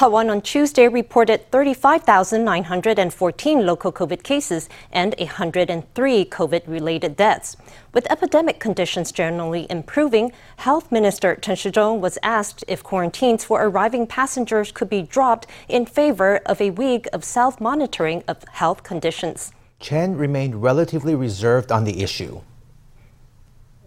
Taiwan on Tuesday reported 35,914 local COVID cases and 103 COVID related deaths. With epidemic conditions generally improving, Health Minister Chen Shizhong was asked if quarantines for arriving passengers could be dropped in favor of a week of self monitoring of health conditions. Chen remained relatively reserved on the issue.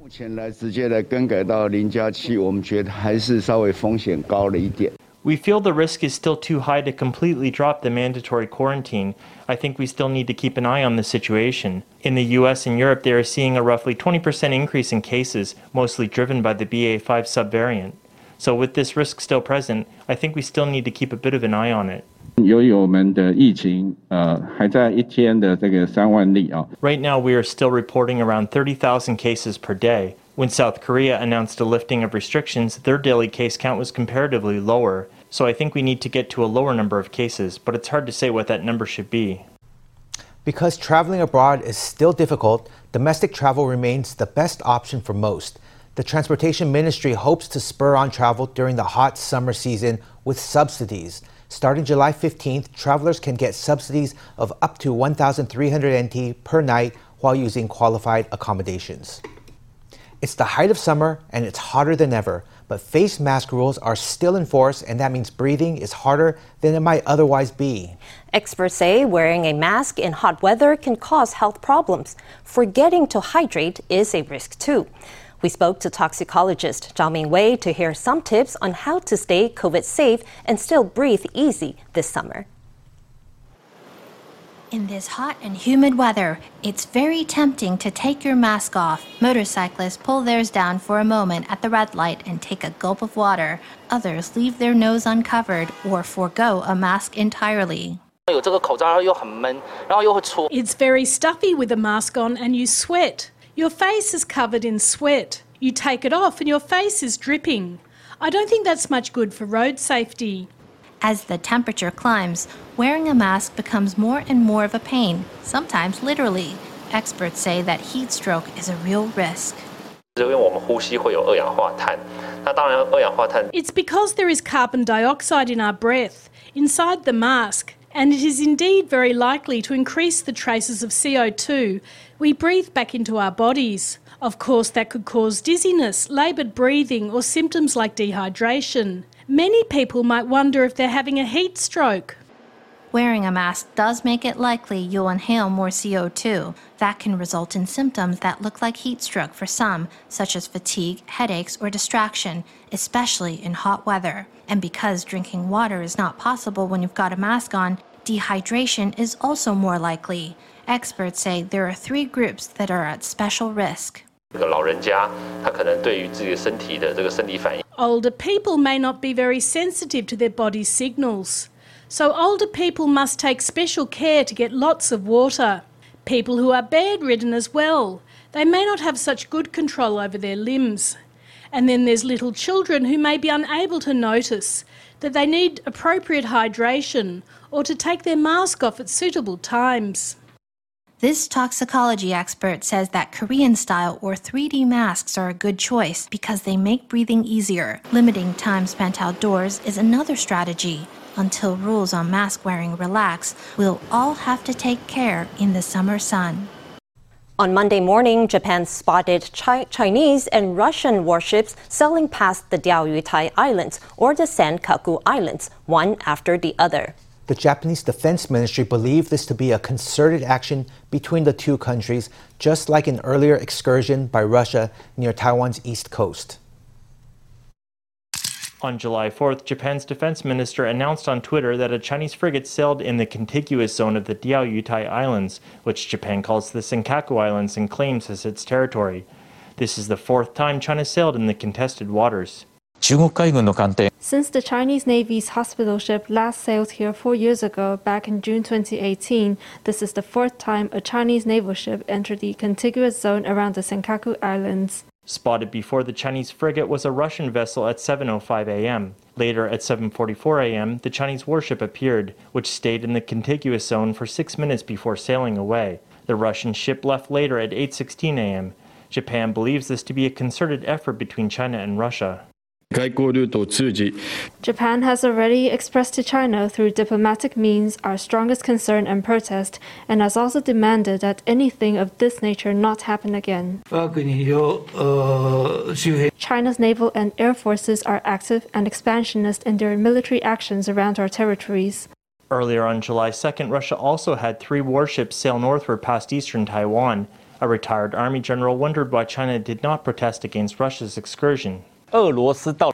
目前来直接来更改到零加七，我们觉得还是稍微风险高了一点。 We feel the risk is still too high to completely drop the mandatory quarantine. I think we still need to keep an eye on the situation. In the US and Europe, they are seeing a roughly 20% increase in cases, mostly driven by the BA5 subvariant. So, with this risk still present, I think we still need to keep a bit of an eye on it. Right now, we are still reporting around 30,000 cases per day. When South Korea announced a lifting of restrictions, their daily case count was comparatively lower. So I think we need to get to a lower number of cases, but it's hard to say what that number should be. Because traveling abroad is still difficult, domestic travel remains the best option for most. The Transportation Ministry hopes to spur on travel during the hot summer season with subsidies. Starting July 15th, travelers can get subsidies of up to 1,300 NT per night while using qualified accommodations. It's the height of summer and it's hotter than ever, but face mask rules are still in force, and that means breathing is harder than it might otherwise be. Experts say wearing a mask in hot weather can cause health problems. Forgetting to hydrate is a risk too. We spoke to toxicologist Zhao Mingwei to hear some tips on how to stay COVID safe and still breathe easy this summer. In this hot and humid weather, it's very tempting to take your mask off. Motorcyclists pull theirs down for a moment at the red light and take a gulp of water. Others leave their nose uncovered or forego a mask entirely. It's very stuffy with a mask on and you sweat. Your face is covered in sweat. You take it off and your face is dripping. I don't think that's much good for road safety. As the temperature climbs, wearing a mask becomes more and more of a pain, sometimes literally. Experts say that heat stroke is a real risk. It's because there is carbon dioxide in our breath, inside the mask, and it is indeed very likely to increase the traces of CO2 we breathe back into our bodies. Of course, that could cause dizziness, laboured breathing, or symptoms like dehydration. Many people might wonder if they're having a heat stroke. Wearing a mask does make it likely you'll inhale more CO2. That can result in symptoms that look like heat stroke for some, such as fatigue, headaches, or distraction, especially in hot weather. And because drinking water is not possible when you've got a mask on, dehydration is also more likely. Experts say there are three groups that are at special risk. Older people may not be very sensitive to their body's signals, so older people must take special care to get lots of water. People who are bedridden as well, they may not have such good control over their limbs. And then there's little children who may be unable to notice that they need appropriate hydration or to take their mask off at suitable times. This toxicology expert says that Korean style or 3D masks are a good choice because they make breathing easier. Limiting time spent outdoors is another strategy. Until rules on mask wearing relax, we'll all have to take care in the summer sun. On Monday morning, Japan spotted Chi- Chinese and Russian warships sailing past the Diaoyutai Islands or the Senkaku Islands, one after the other. The Japanese Defense Ministry believed this to be a concerted action between the two countries, just like an earlier excursion by Russia near Taiwan's east coast. On July 4th, Japan's defense minister announced on Twitter that a Chinese frigate sailed in the contiguous zone of the Diaoyutai Islands, which Japan calls the Senkaku Islands and claims as its territory. This is the fourth time China sailed in the contested waters. 中国海軍の艦艇 Since the Chinese Navy's hospital ship last sailed here four years ago, back in June 2018, this is the fourth time a Chinese naval ship entered the contiguous zone around the Senkaku Islands. Spotted before the Chinese frigate was a Russian vessel at 7:05 a.m. Later at 7:44 a.m., the Chinese warship appeared, which stayed in the contiguous zone for 6 minutes before sailing away. The Russian ship left later at 8:16 a.m. Japan believes this to be a concerted effort between China and Russia. Japan has already expressed to China through diplomatic means our strongest concern and protest, and has also demanded that anything of this nature not happen again. China's naval and air forces are active and expansionist in their military actions around our territories. Earlier on July 2nd, Russia also had three warships sail northward past eastern Taiwan. A retired army general wondered why China did not protest against Russia's excursion.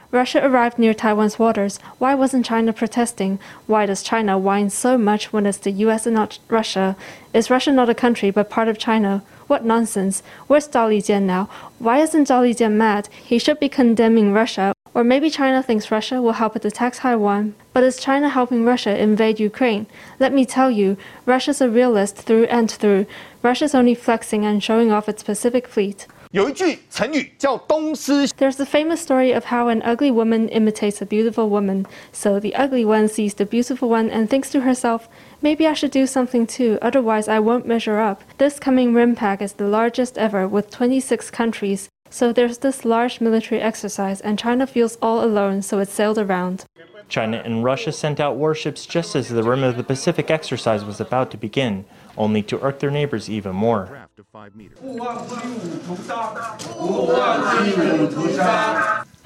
Russia arrived near Taiwan's waters. Why wasn't China protesting? Why does China whine so much when it's the US and not Russia? Is Russia not a country but part of China? What nonsense. Where's Zhao Lijian now? Why isn't Zhao Lijian mad? He should be condemning Russia. Or maybe China thinks Russia will help it attack Taiwan. But is China helping Russia invade Ukraine? Let me tell you, Russia's a realist through and through. Russia's only flexing and showing off its Pacific fleet. 有一句成语叫“东施 There's the famous story of how an ugly woman imitates a beautiful woman. So the ugly one sees the beautiful one and thinks to herself, maybe I should do something too, otherwise I won't measure up. This coming RIMPAC is the largest ever with 26 countries. So there's this large military exercise and China feels all alone, so it sailed around. China and Russia sent out warships just as the Rim of the Pacific exercise was about to begin, only to irk their neighbors even more.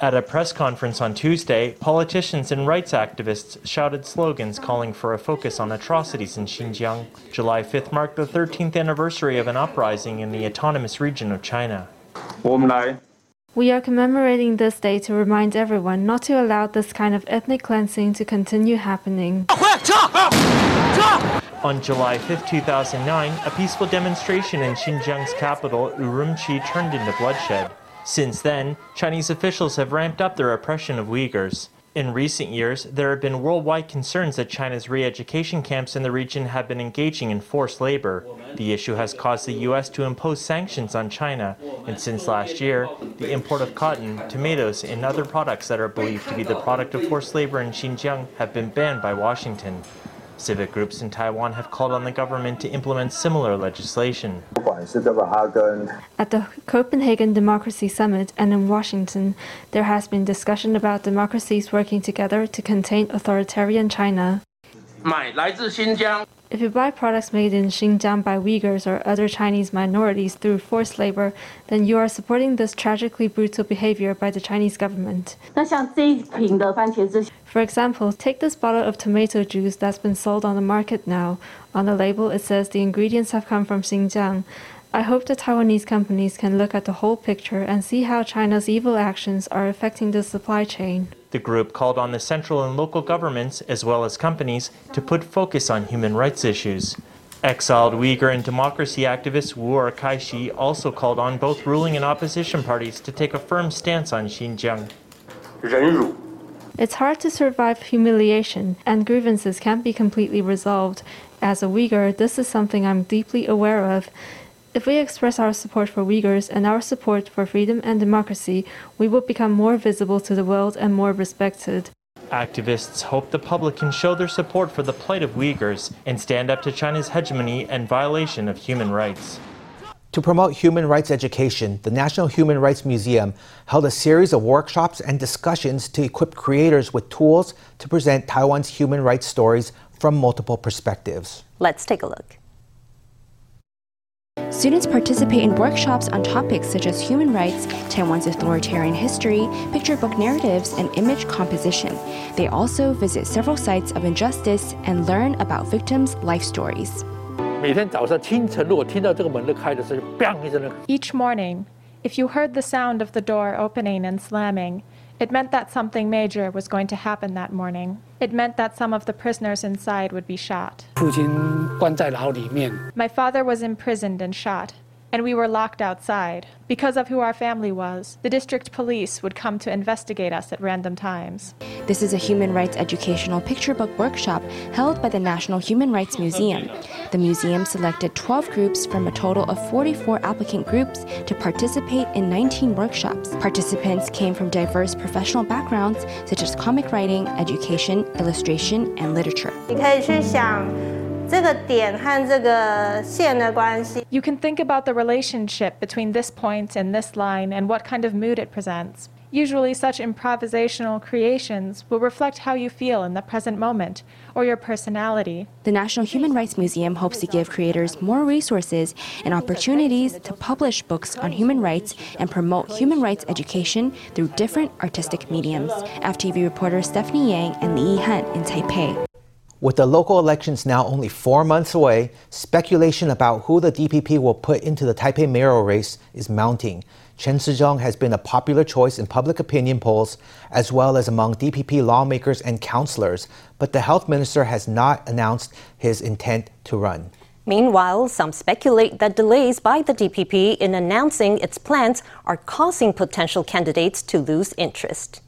At a press conference on Tuesday, politicians and rights activists shouted slogans calling for a focus on atrocities in Xinjiang. July 5th marked the 13th anniversary of an uprising in the autonomous region of China. 我们来 We are commemorating this day to remind everyone not to allow this kind of ethnic cleansing to continue happening. On July 5, 2009, a peaceful demonstration in Xinjiang's capital, Urumqi, turned into bloodshed. Since then, Chinese officials have ramped up their oppression of Uyghurs. In recent years, there have been worldwide concerns that China's re education camps in the region have been engaging in forced labor. The issue has caused the U.S. to impose sanctions on China, and since last year, the import of cotton, tomatoes, and other products that are believed to be the product of forced labor in Xinjiang have been banned by Washington. Civic groups in Taiwan have called on the government to implement similar legislation. At the Copenhagen Democracy Summit and in Washington, there has been discussion about democracies working together to contain authoritarian China. If you buy products made in Xinjiang by Uyghurs or other Chinese minorities through forced labor, then you are supporting this tragically brutal behavior by the Chinese government. For example, take this bottle of tomato juice that's been sold on the market now. On the label, it says the ingredients have come from Xinjiang. I hope the Taiwanese companies can look at the whole picture and see how China's evil actions are affecting the supply chain. The group called on the central and local governments, as well as companies, to put focus on human rights issues. Exiled Uyghur and democracy activist Wu'erkaixi also called on both ruling and opposition parties to take a firm stance on Xinjiang. 人辱 it's hard to survive humiliation, and grievances can't be completely resolved. As a Uyghur, this is something I'm deeply aware of. If we express our support for Uyghurs and our support for freedom and democracy, we will become more visible to the world and more respected. Activists hope the public can show their support for the plight of Uyghurs and stand up to China's hegemony and violation of human rights. To promote human rights education, the National Human Rights Museum held a series of workshops and discussions to equip creators with tools to present Taiwan's human rights stories from multiple perspectives. Let's take a look. Students participate in workshops on topics such as human rights, Taiwan's authoritarian history, picture book narratives, and image composition. They also visit several sites of injustice and learn about victims' life stories. 每天早上清晨，如果听到这个门的开的时候，砰一声的 Each morning, if you heard the sound of the door opening and slamming, it meant that something major was going to happen that morning. It meant that some of the prisoners inside would be shot. 父亲关在牢里面， My father was imprisoned and shot, and we were locked outside. Because of who our family was, the district police would come to investigate us at random times. This is a human rights educational picture book workshop held by the National Human Rights Museum. The museum selected 12 groups from a total of 44 applicant groups to participate in 19 workshops. Participants came from diverse professional backgrounds such as comic writing, education, illustration, and literature. 你可以去想 这个点和这个线的关系。 You can think about the relationship between this point and this line and what kind of mood it presents. Usually, such improvisational creations will reflect how you feel in the present moment or your personality. The National Human Rights Museum hopes to give creators more resources and opportunities to publish books on human rights and promote human rights education through different artistic mediums. FTV reporter Stephanie Yang and Li Han in Taipei. With the local elections now only four months away, speculation about who the DPP will put into the Taipei mayoral race is mounting. Chen Shizhong has been a popular choice in public opinion polls as well as among DPP lawmakers and councillors, but the health minister has not announced his intent to run. Meanwhile, some speculate that delays by the DPP in announcing its plans are causing potential candidates to lose interest.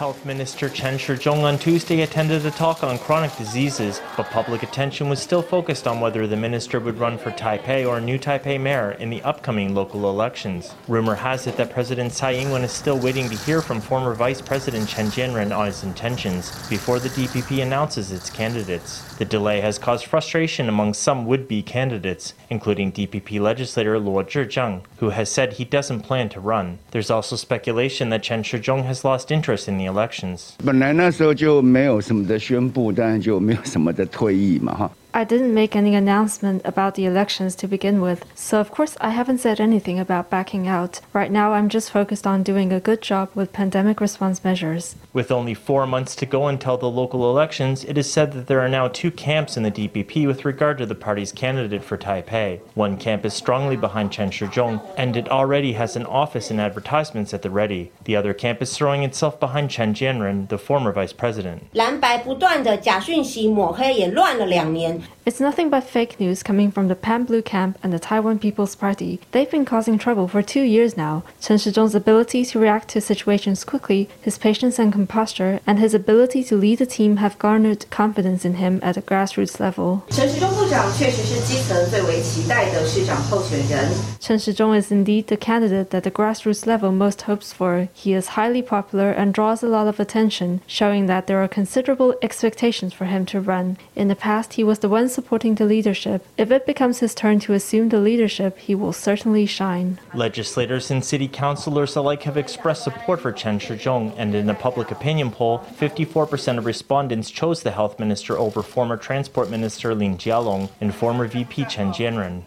Health Minister Chen Shizhong on Tuesday attended a talk on chronic diseases, but public attention was still focused on whether the minister would run for Taipei or new Taipei mayor in the upcoming local elections. Rumor has it that President Tsai Ing-wen is still waiting to hear from former Vice President Chen Jianren on his intentions before the DPP announces its candidates. The delay has caused frustration among some would-be candidates, including DPP legislator Luo Zhijiang, who has said he doesn't plan to run. There's also speculation that Chen Shizhong has lost interest in the elections. 本来那时候就没有什么的宣布，当然就没有什么的退役嘛，哈。I didn't make any announcement about the elections to begin with, so of course I haven't said anything about backing out. Right now I'm just focused on doing a good job with pandemic response measures. With only four months to go until the local elections, it is said that there are now two camps in the DPP with regard to the party's candidate for Taipei. One camp is strongly behind Chen Shizhong, and it already has an office and advertisements at the ready. The other camp is throwing itself behind Chen Jianren, the former vice president. 蓝白不断的假讯息抹黑，也乱了两年。 it's nothing but fake news coming from the Pan Blue camp and the Taiwan People's Party. They've been causing trouble for two years now. Chen Shizhong's ability to react to situations quickly, his patience and composure, and his ability to lead a team have garnered confidence in him at a grassroots level. Chen Shizhong 长确实是基层最为期待的市长候选人。 Chen Shizhong is indeed the candidate that the grassroots level most hopes for. He is highly popular and draws a lot of attention, showing that there are considerable expectations for him to run. In the past, he was the one supporting the leadership. If it becomes his turn to assume the leadership, he will certainly shine. Legislators and city councilors alike have expressed support for Chen Shizhong, and in a public opinion poll, 54% of respondents chose the health minister over former transport minister Lin Jialong And former VP Chen Jianren.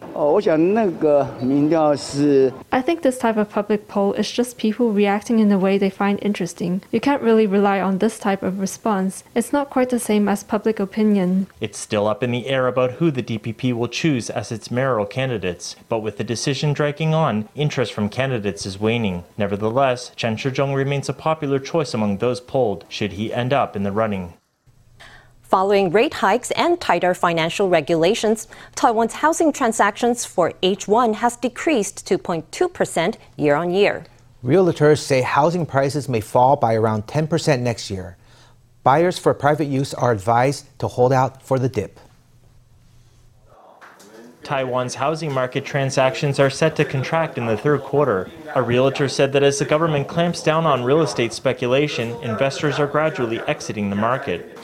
I think this type of public poll is just people reacting in the way they find interesting. You can't really rely on this type of response. It's not quite the same as public opinion. It's still up in the air about who the DPP will choose as its mayoral candidates, but with the decision dragging on, interest from candidates is waning. Nevertheless, Chen Shizhong remains a popular choice among those polled should he end up in the running. Following rate hikes and tighter financial regulations, Taiwan's housing transactions for H1 has decreased 2.2% year on year. Realtors say housing prices may fall by around 10% next year. Buyers for private use are advised to hold out for the dip. Taiwan's housing market transactions are set to contract in the third quarter. A realtor said that as the government clamps down on real estate speculation, investors are gradually exiting the market.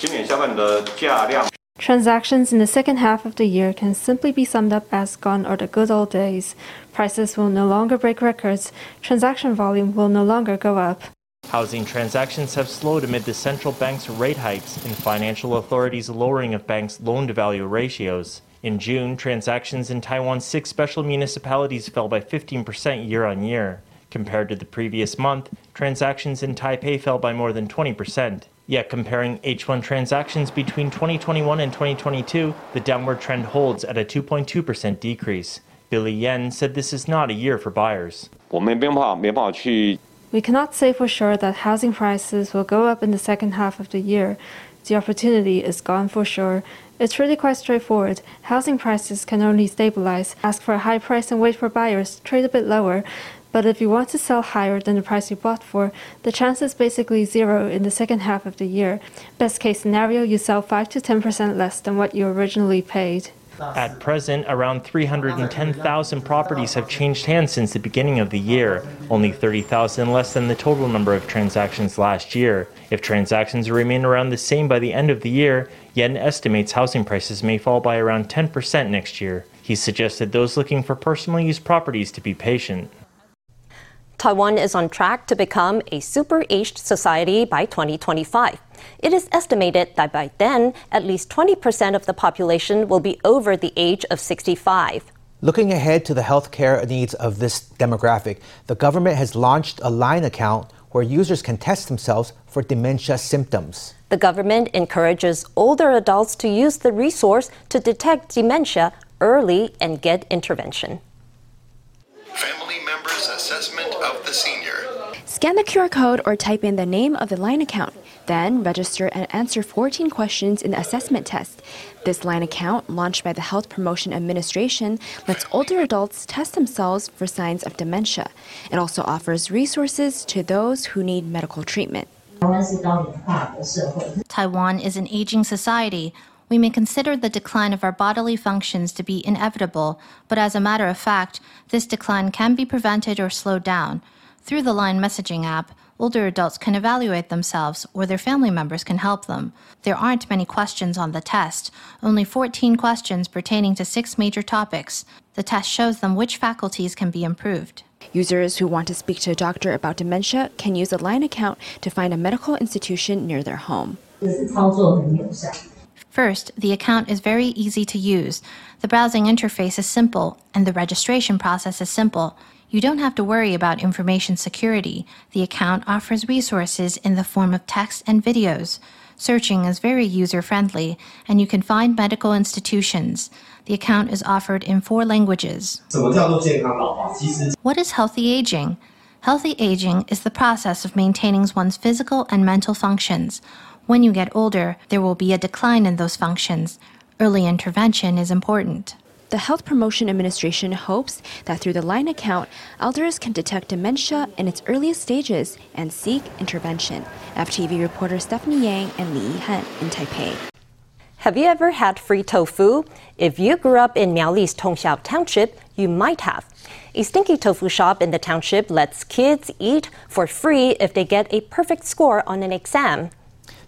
Transactions in the second half of the year can simply be summed up as gone are the good old days. Prices will no longer break records, transaction volume will no longer go up. Housing transactions have slowed amid the central bank's rate hikes and financial authorities' lowering of banks' loan to value ratios. In June, transactions in Taiwan's six special municipalities fell by 15% year on year. Compared to the previous month, transactions in Taipei fell by more than 20%. Yet, comparing H1 transactions between 2021 and 2022, the downward trend holds at a 2.2% decrease. Billy Yen said this is not a year for buyers. We cannot say for sure that housing prices will go up in the second half of the year. The opportunity is gone for sure, it's really quite straightforward. Housing prices can only stabilize. Ask for a high price and wait for buyers, trade a bit lower. But if you want to sell higher than the price you bought for, the chance is basically zero in the second half of the year. Best case scenario, you sell 5 to 10% less than what you originally paid. At present, around 310,000 properties have changed hands since the beginning of the year, only 30,000 less than the total number of transactions last year. If transactions remain around the same by the end of the year, Yen estimates housing prices may fall by around 10% next year. He suggested those looking for personal use properties to be patient. Taiwan is on track to become a super aged society by 2025. It is estimated that by then, at least 20% of the population will be over the age of 65. Looking ahead to the healthcare needs of this demographic, the government has launched a line account where users can test themselves for dementia symptoms. The government encourages older adults to use the resource to detect dementia early and get intervention. Family members' assessment of the senior. Scan the QR code or type in the name of the line account. Then register and answer 14 questions in the assessment test. This line account, launched by the Health Promotion Administration, lets older adults test themselves for signs of dementia. It also offers resources to those who need medical treatment. Taiwan is an aging society. We may consider the decline of our bodily functions to be inevitable, but as a matter of fact, this decline can be prevented or slowed down. Through the Line messaging app, older adults can evaluate themselves or their family members can help them. There aren't many questions on the test, only 14 questions pertaining to six major topics. The test shows them which faculties can be improved. Users who want to speak to a doctor about dementia can use a Line account to find a medical institution near their home. First, the account is very easy to use. The browsing interface is simple, and the registration process is simple. You don't have to worry about information security. The account offers resources in the form of text and videos. Searching is very user friendly, and you can find medical institutions. The account is offered in four languages. What is healthy aging? Healthy aging is the process of maintaining one's physical and mental functions. When you get older, there will be a decline in those functions. Early intervention is important. The Health Promotion Administration hopes that through the Line account, elders can detect dementia in its earliest stages and seek intervention. FTV reporter Stephanie Yang and Li Yihan in Taipei. Have you ever had free tofu? If you grew up in Miaoli's Tongxiao Township, you might have. A stinky tofu shop in the township lets kids eat for free if they get a perfect score on an exam.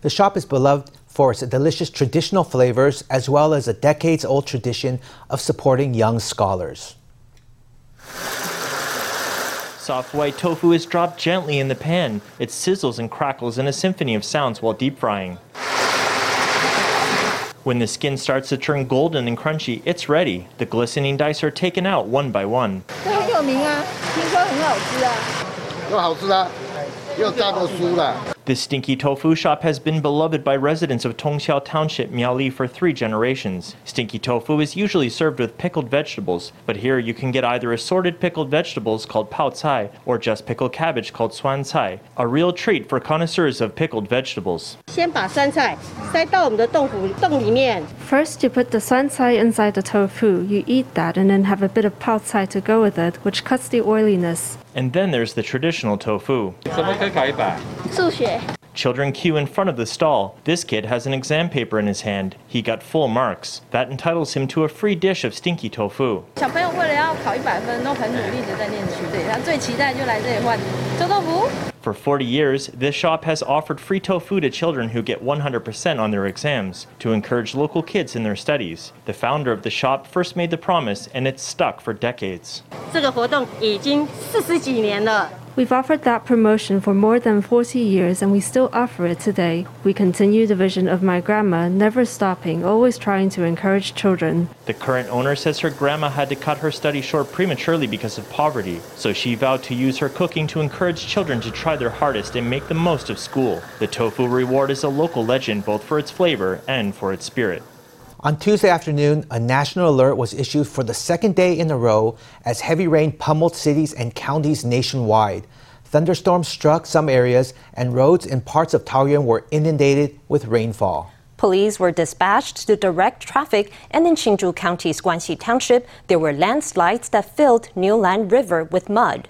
The shop is beloved for its delicious traditional flavors as well as a decades old tradition of supporting young scholars. Soft white tofu is dropped gently in the pan. It sizzles and crackles in a symphony of sounds while deep frying. When the skin starts to turn golden and crunchy, it's ready. The glistening dice are taken out one by one. This stinky tofu shop has been beloved by residents of Tongxiao Township, Miaoli for three generations. Stinky tofu is usually served with pickled vegetables, but here you can get either assorted pickled vegetables called pao cai or just pickled cabbage called suan cai, a real treat for connoisseurs of pickled vegetables. First, you put the suan cai inside the tofu. You eat that and then have a bit of pao cai to go with it, which cuts the oiliness. And then there's the traditional tofu. 怎么可以考一百？数学。 Children queue in front of the stall. This kid has an exam paper in his hand. He got full marks. That entitles him to a free dish of stinky tofu. 小朋友为了要考一百分，都很努力的在念书，对他最期待就来这里换臭豆腐。 For 40 years, this shop has offered free tofu to children who get 100% on their exams to encourage local kids in their studies. The founder of the shop first made the promise, and it's stuck for decades. 这个活动已经四十几年了。 We've offered that promotion for more than 40 years and we still offer it today. We continue the vision of my grandma, never stopping, always trying to encourage children. The current owner says her grandma had to cut her study short prematurely because of poverty, so she vowed to use her cooking to encourage children to try their hardest and make the most of school. The tofu reward is a local legend both for its flavor and for its spirit. On Tuesday afternoon, a national alert was issued for the second day in a row as heavy rain pummeled cities and counties nationwide. Thunderstorms struck some areas, and roads in parts of Taoyuan were inundated with rainfall. Police were dispatched to direct traffic, and in Hsinchu County's Guanxi Township, there were landslides that filled Niulan River with mud.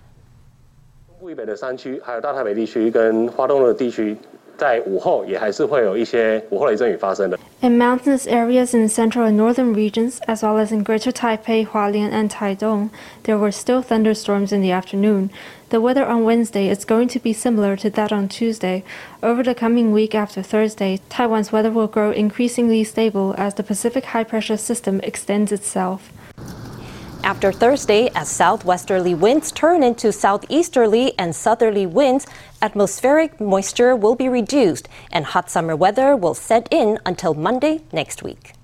在午后也还是会有一些午后雷阵雨发生的。 In mountainous areas in central and northern regions, as well as in Greater Taipei, Hualien, and Taidong, there were still thunderstorms in the afternoon. The weather on Wednesday is going to be similar to that on Tuesday. Over the coming week after Thursday, Taiwan's weather will grow increasingly stable as the Pacific high pressure system extends itself. After Thursday, as southwesterly winds turn into southeasterly and southerly winds, atmospheric moisture will be reduced and hot summer weather will set in until Monday next week.